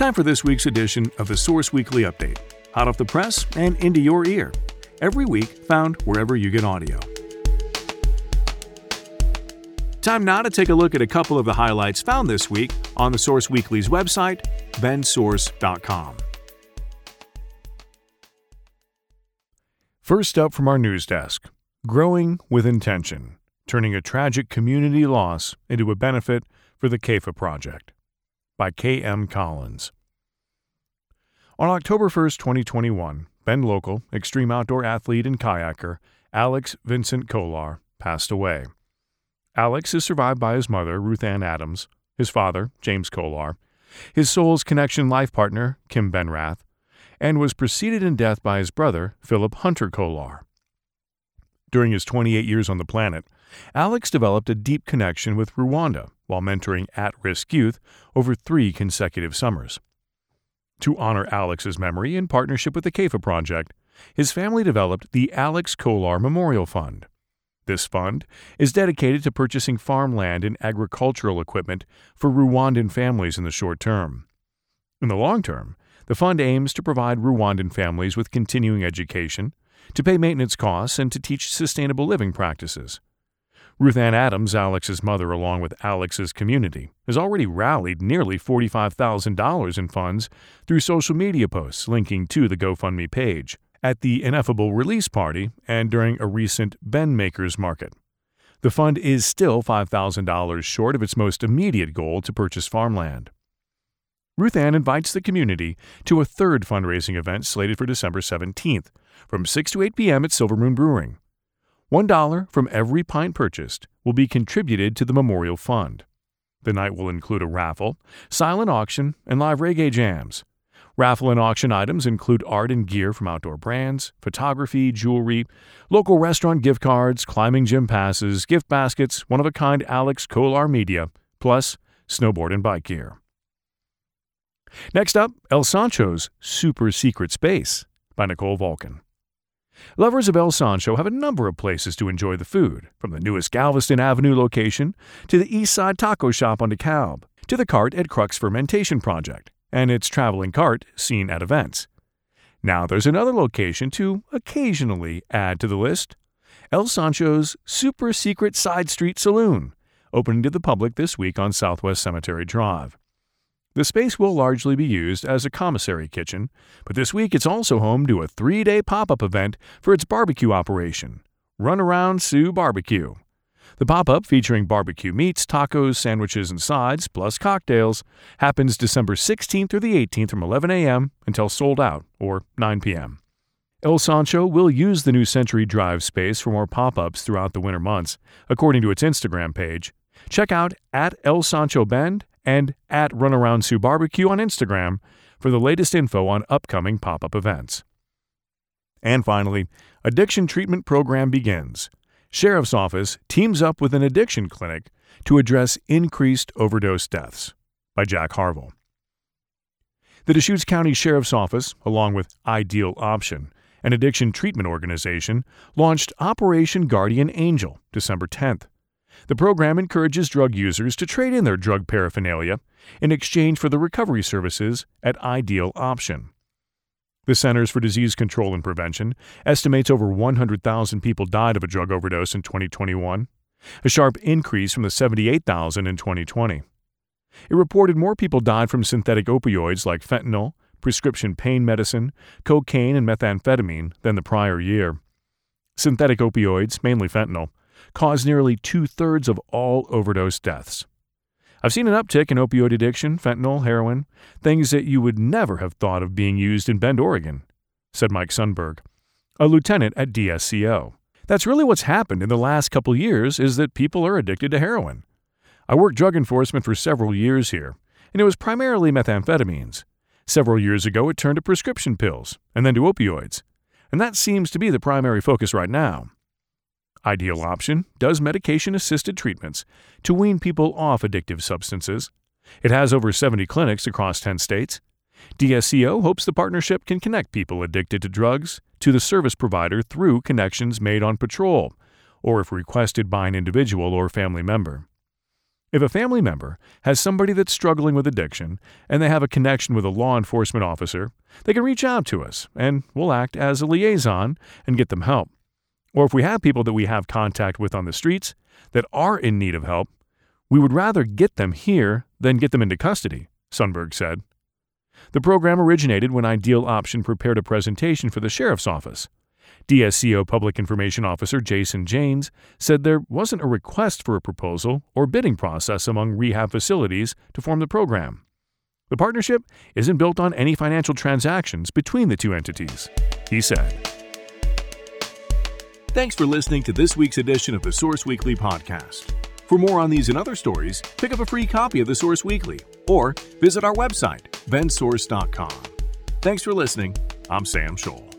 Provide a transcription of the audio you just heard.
Time for this week's edition of the Source Weekly Update. Hot off the press and into your ear. Every week, found wherever you get audio. Time now to take a look at a couple of the highlights found this week on the Source Weekly's website, bendsource.com. First up from our news desk Growing with Intention, turning a tragic community loss into a benefit for the CAFA Project by K.M. Collins. On October 1, 2021, Bend local, extreme outdoor athlete and kayaker Alex Vincent Kolar passed away. Alex is survived by his mother, Ruth Ann Adams, his father, James Kolar, his Soul's Connection life partner, Kim Benrath, and was preceded in death by his brother, Philip Hunter Kolar. During his 28 years on the planet, Alex developed a deep connection with Rwanda while mentoring at risk youth over three consecutive summers. To honor Alex's memory in partnership with the CAFA Project, his family developed the Alex Kolar Memorial Fund. This fund is dedicated to purchasing farmland and agricultural equipment for Rwandan families in the short term. In the long term, the fund aims to provide Rwandan families with continuing education, to pay maintenance costs, and to teach sustainable living practices. Ruth Ann Adams, Alex's mother, along with Alex's community, has already rallied nearly $45,000 in funds through social media posts linking to the GoFundMe page, at the Ineffable Release Party, and during a recent Bend Makers Market. The fund is still $5,000 short of its most immediate goal to purchase farmland. Ruth Ann invites the community to a third fundraising event slated for December 17th from 6 to 8 p.m. at Silver Moon Brewing. $1 from every pint purchased will be contributed to the Memorial Fund. The night will include a raffle, silent auction, and live reggae jams. Raffle and auction items include art and gear from outdoor brands, photography, jewelry, local restaurant gift cards, climbing gym passes, gift baskets, one of a kind Alex Kolar media, plus snowboard and bike gear. Next up, El Sancho's Super Secret Space by Nicole Vulcan. Lovers of El Sancho have a number of places to enjoy the food, from the newest Galveston Avenue location to the East Side Taco Shop on DeKalb to the cart at Crux Fermentation Project and its traveling cart seen at events. Now there's another location to occasionally add to the list El Sancho's Super Secret Side Street Saloon, opening to the public this week on Southwest Cemetery Drive. The space will largely be used as a commissary kitchen, but this week it's also home to a three day pop up event for its barbecue operation Run Around Sue Barbecue. The pop up, featuring barbecue meats, tacos, sandwiches, and sides, plus cocktails, happens December 16th through the 18th from 11 a.m. until sold out, or 9 p.m. El Sancho will use the New Century Drive space for more pop ups throughout the winter months, according to its Instagram page. Check out at El Sancho Bend and at Runaround Sue Barbecue on Instagram for the latest info on upcoming pop up events. And finally, addiction treatment program begins. Sheriff's Office teams up with an addiction clinic to address increased overdose deaths by Jack Harville. The Deschutes County Sheriff's Office, along with Ideal Option, an addiction treatment organization, launched Operation Guardian Angel December 10th. The program encourages drug users to trade in their drug paraphernalia in exchange for the recovery services at Ideal Option. The Centers for Disease Control and Prevention estimates over 100,000 people died of a drug overdose in 2021, a sharp increase from the 78,000 in 2020. It reported more people died from synthetic opioids like fentanyl, prescription pain medicine, cocaine, and methamphetamine than the prior year. Synthetic opioids, mainly fentanyl, cause nearly two thirds of all overdose deaths. I've seen an uptick in opioid addiction, fentanyl, heroin, things that you would never have thought of being used in Bend, Oregon, said Mike Sundberg, a lieutenant at DSCO. That's really what's happened in the last couple years is that people are addicted to heroin. I worked drug enforcement for several years here, and it was primarily methamphetamines. Several years ago, it turned to prescription pills, and then to opioids. And that seems to be the primary focus right now. Ideal Option does medication assisted treatments to wean people off addictive substances. It has over 70 clinics across 10 states. DSCO hopes the partnership can connect people addicted to drugs to the service provider through connections made on patrol, or if requested by an individual or family member. If a family member has somebody that's struggling with addiction and they have a connection with a law enforcement officer, they can reach out to us and we'll act as a liaison and get them help. Or if we have people that we have contact with on the streets that are in need of help, we would rather get them here than get them into custody, Sundberg said. The program originated when Ideal Option prepared a presentation for the sheriff's office. DSCO Public Information Officer Jason Janes said there wasn't a request for a proposal or bidding process among rehab facilities to form the program. The partnership isn't built on any financial transactions between the two entities, he said. Thanks for listening to this week's edition of the Source Weekly podcast. For more on these and other stories, pick up a free copy of the Source Weekly or visit our website, bendsource.com. Thanks for listening. I'm Sam Scholl.